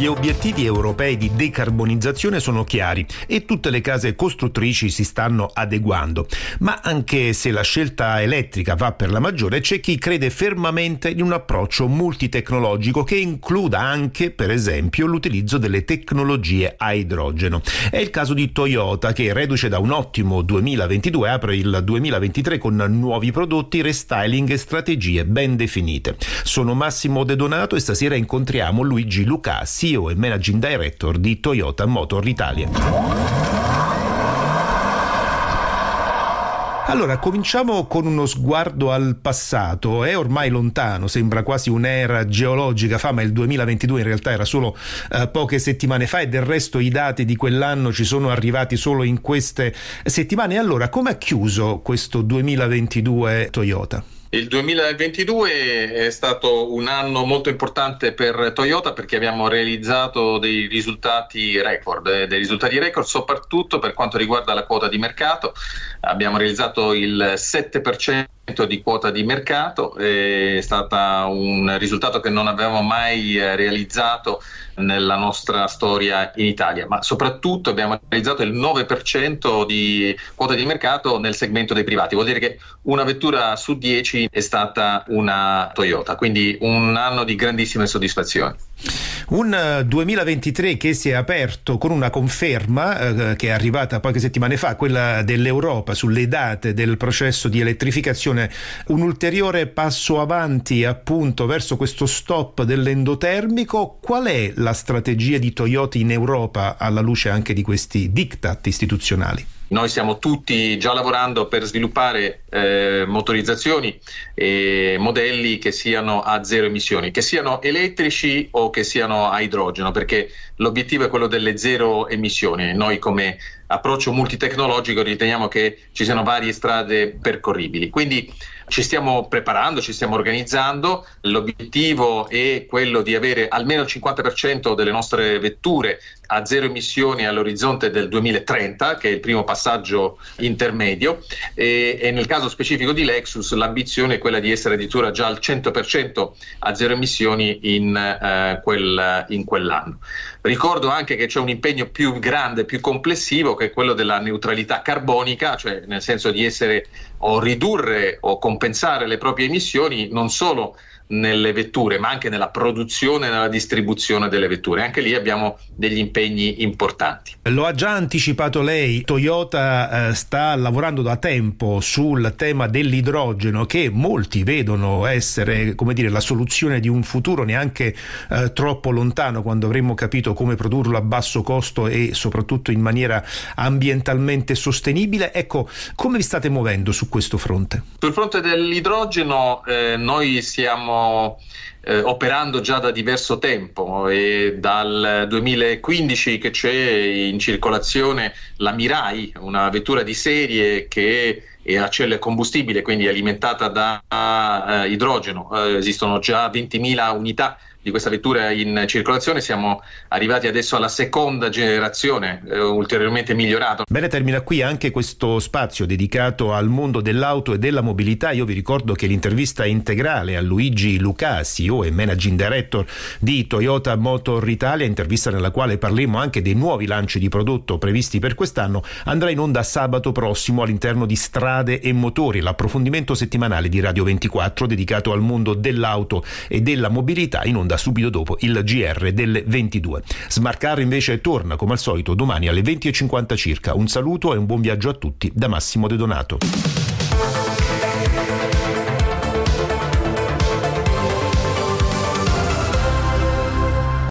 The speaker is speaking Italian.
Gli obiettivi europei di decarbonizzazione sono chiari e tutte le case costruttrici si stanno adeguando, ma anche se la scelta elettrica va per la maggiore c'è chi crede fermamente in un approccio multitecnologico che includa anche, per esempio, l'utilizzo delle tecnologie a idrogeno. È il caso di Toyota che, reduce da un ottimo 2022, apre il 2023 con nuovi prodotti, restyling e strategie ben definite. Sono Massimo De Donato e stasera incontriamo Luigi Lucassi CEO e Managing Director di Toyota Motor Italia. Allora, cominciamo con uno sguardo al passato. È ormai lontano, sembra quasi un'era geologica fa, ma il 2022 in realtà era solo eh, poche settimane fa e del resto i dati di quell'anno ci sono arrivati solo in queste settimane. Allora, come ha chiuso questo 2022 Toyota? Il 2022 è stato un anno molto importante per Toyota perché abbiamo realizzato dei risultati record, eh, dei risultati record soprattutto per quanto riguarda la quota di mercato. Abbiamo realizzato il 7% di quota di mercato, è stato un risultato che non avevamo mai eh, realizzato nella nostra storia in Italia, ma soprattutto abbiamo realizzato il 9% di quota di mercato nel segmento dei privati, vuol dire che una vettura su 10 è stata una Toyota, quindi un anno di grandissime soddisfazioni. Un 2023 eh, che si è aperto con una conferma eh, che è arrivata poche settimane fa, quella dell'Europa sulle date del processo di elettrificazione, un ulteriore passo avanti appunto verso questo stop dell'endotermico. Qual è la strategia di Toyota in Europa alla luce anche di questi diktat istituzionali? Noi stiamo tutti già lavorando per sviluppare eh, motorizzazioni e modelli che siano a zero emissioni, che siano elettrici o che siano a idrogeno, perché l'obiettivo è quello delle zero emissioni. Noi come approccio multitecnologico riteniamo che ci siano varie strade percorribili. Quindi ci stiamo preparando, ci stiamo organizzando, l'obiettivo è quello di avere almeno il 50% delle nostre vetture a zero emissioni all'orizzonte del 2030, che è il primo passaggio intermedio, e, e nel caso specifico di Lexus l'ambizione è quella di essere addirittura già al 100% a zero emissioni in, eh, quel, in quell'anno. Ricordo anche che c'è un impegno più grande, più complessivo, che è quello della neutralità carbonica, cioè nel senso di essere o ridurre o compensare le proprie emissioni non solo nelle vetture, ma anche nella produzione e nella distribuzione delle vetture. Anche lì abbiamo degli impegni importanti. Lo ha già anticipato lei, Toyota eh, sta lavorando da tempo sul tema dell'idrogeno che molti vedono essere, come dire, la soluzione di un futuro neanche eh, troppo lontano quando avremmo capito come produrlo a basso costo e soprattutto in maniera ambientalmente sostenibile. Ecco, come vi state muovendo su questo fronte? Sul fronte dell'idrogeno eh, noi siamo 哦 eh, operando già da diverso tempo e dal 2015 che c'è in circolazione la Mirai, una vettura di serie che è a celle combustibile, quindi alimentata da uh, idrogeno. Uh, esistono già 20.000 unità di questa vettura in circolazione, siamo arrivati adesso alla seconda generazione, eh, ulteriormente migliorato. Bene, termina qui anche questo spazio dedicato al mondo dell'auto e della mobilità. Io vi ricordo che l'intervista integrale a Luigi Luca, CEO e Managing Director di Toyota Motor Italia, intervista nella quale parleremo anche dei nuovi lanci di prodotto previsti per quest'anno, andrà in onda sabato prossimo all'interno di Strade e Motori, l'approfondimento settimanale di Radio 24 dedicato al mondo dell'auto e della mobilità in onda subito dopo il GR delle 22. Smart Car invece torna come al solito domani alle 20.50 circa. Un saluto e un buon viaggio a tutti da Massimo De Donato.